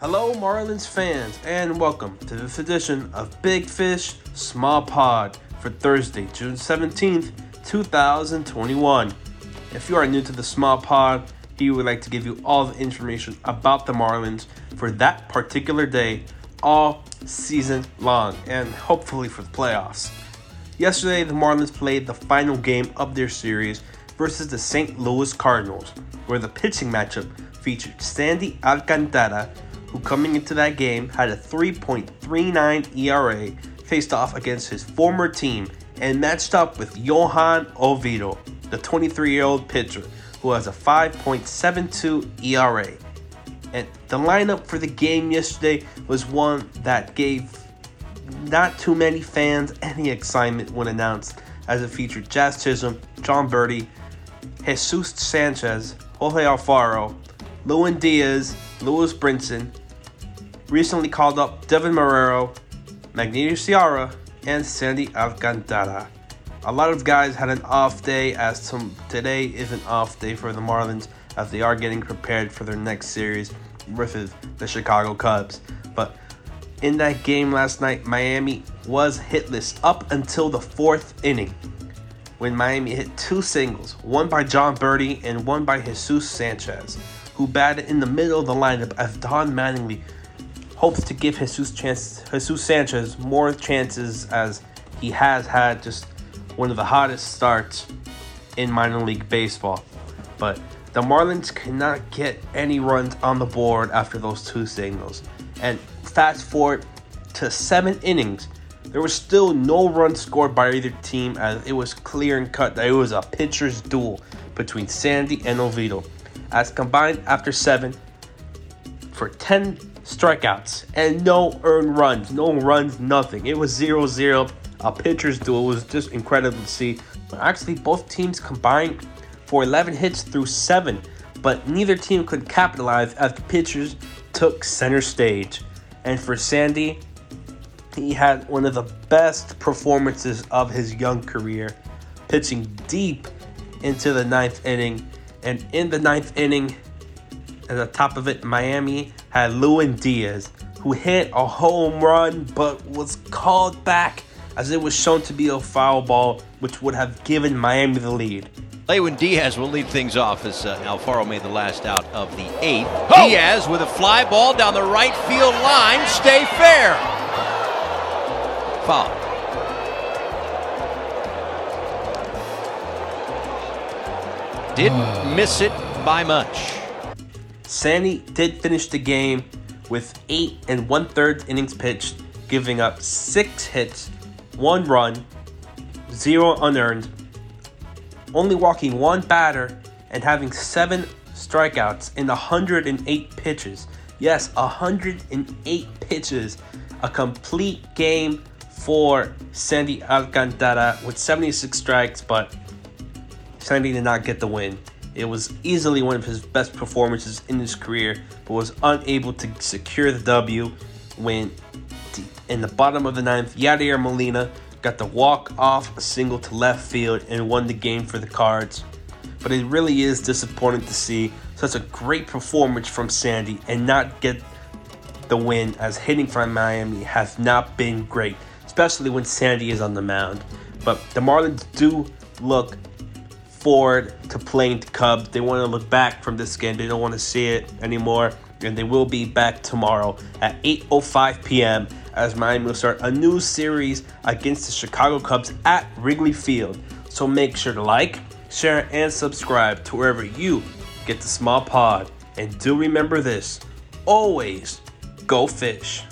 Hello, Marlins fans, and welcome to this edition of Big Fish Small Pod for Thursday, June 17th, 2021. If you are new to the Small Pod, he would like to give you all the information about the Marlins for that particular day, all season long, and hopefully for the playoffs. Yesterday, the Marlins played the final game of their series versus the St. Louis Cardinals, where the pitching matchup featured Sandy Alcantara who coming into that game had a 3.39 ERA, faced off against his former team and matched up with Johan Oviedo, the 23 year old pitcher, who has a 5.72 ERA. And the lineup for the game yesterday was one that gave not too many fans any excitement when announced, as it featured Jazz Chisholm, Jon Berti, Jesus Sanchez, Jorge Alfaro, Lewin Diaz, Lewis Brinson, recently called up Deven Marrero, Magneuris Sierra, and Sandy Alcantara. A lot of guys had an off day, as some, today is an off day for the Marlins as they are getting prepared for their next series versus the Chicago Cubs. But in that game last night, Miami was hitless up until the fourth inning when Miami hit two singles, one by Jon Berti and one by Jesus Sanchez, who batted in the middle of the lineup as Don Mattingly hopes to give Jesus chance Jesus Sanchez more chances as he has had just one of the hottest starts in minor league baseball. But the Marlins cannot get any runs on the board after those two signals. And fast forward to seven innings, there was still no run scored by either team as it was clear and cut that it was a pitcher's duel between Sandy and Oviedo. As combined after seven for 10 strikeouts and no earned runs, no runs, nothing. It was 0 0. A pitcher's duel was just incredible to see. Actually, both teams combined for 11 hits through 7, but neither team could capitalize as the pitchers took center stage. And for Sandy, he had one of the best performances of his young career, pitching deep into the ninth inning. And in the ninth inning, at the top of it, Miami had Lewin Diaz, who hit a home run but was called back as it was shown to be a foul ball, which would have given Miami the lead. Lewin Diaz will lead things off as uh, Alfaro made the last out of the eighth. Oh! Diaz with a fly ball down the right field line. Stay fair. Foul. Didn't miss it by much. Sandy did finish the game with eight and one third innings pitched, giving up six hits, one run, zero unearned, only walking one batter, and having seven strikeouts in 108 pitches. Yes, 108 pitches. A complete game for Sandy Alcantara with 76 strikes, but Sandy did not get the win. It was easily one of his best performances in his career, but was unable to secure the W when in the bottom of the ninth, Yadier Molina got the walk off a single to left field and won the game for the Cards. But it really is disappointing to see such a great performance from Sandy and not get the win as hitting from Miami has not been great, especially when Sandy is on the mound. But the Marlins do look forward to playing the Cubs. They want to look back from this game. They don't want to see it anymore. And they will be back tomorrow at 8.05 p.m. as Miami will start a new series against the Chicago Cubs at Wrigley Field. So make sure to like, share, and subscribe to wherever you get the small pod. And do remember this always go fish.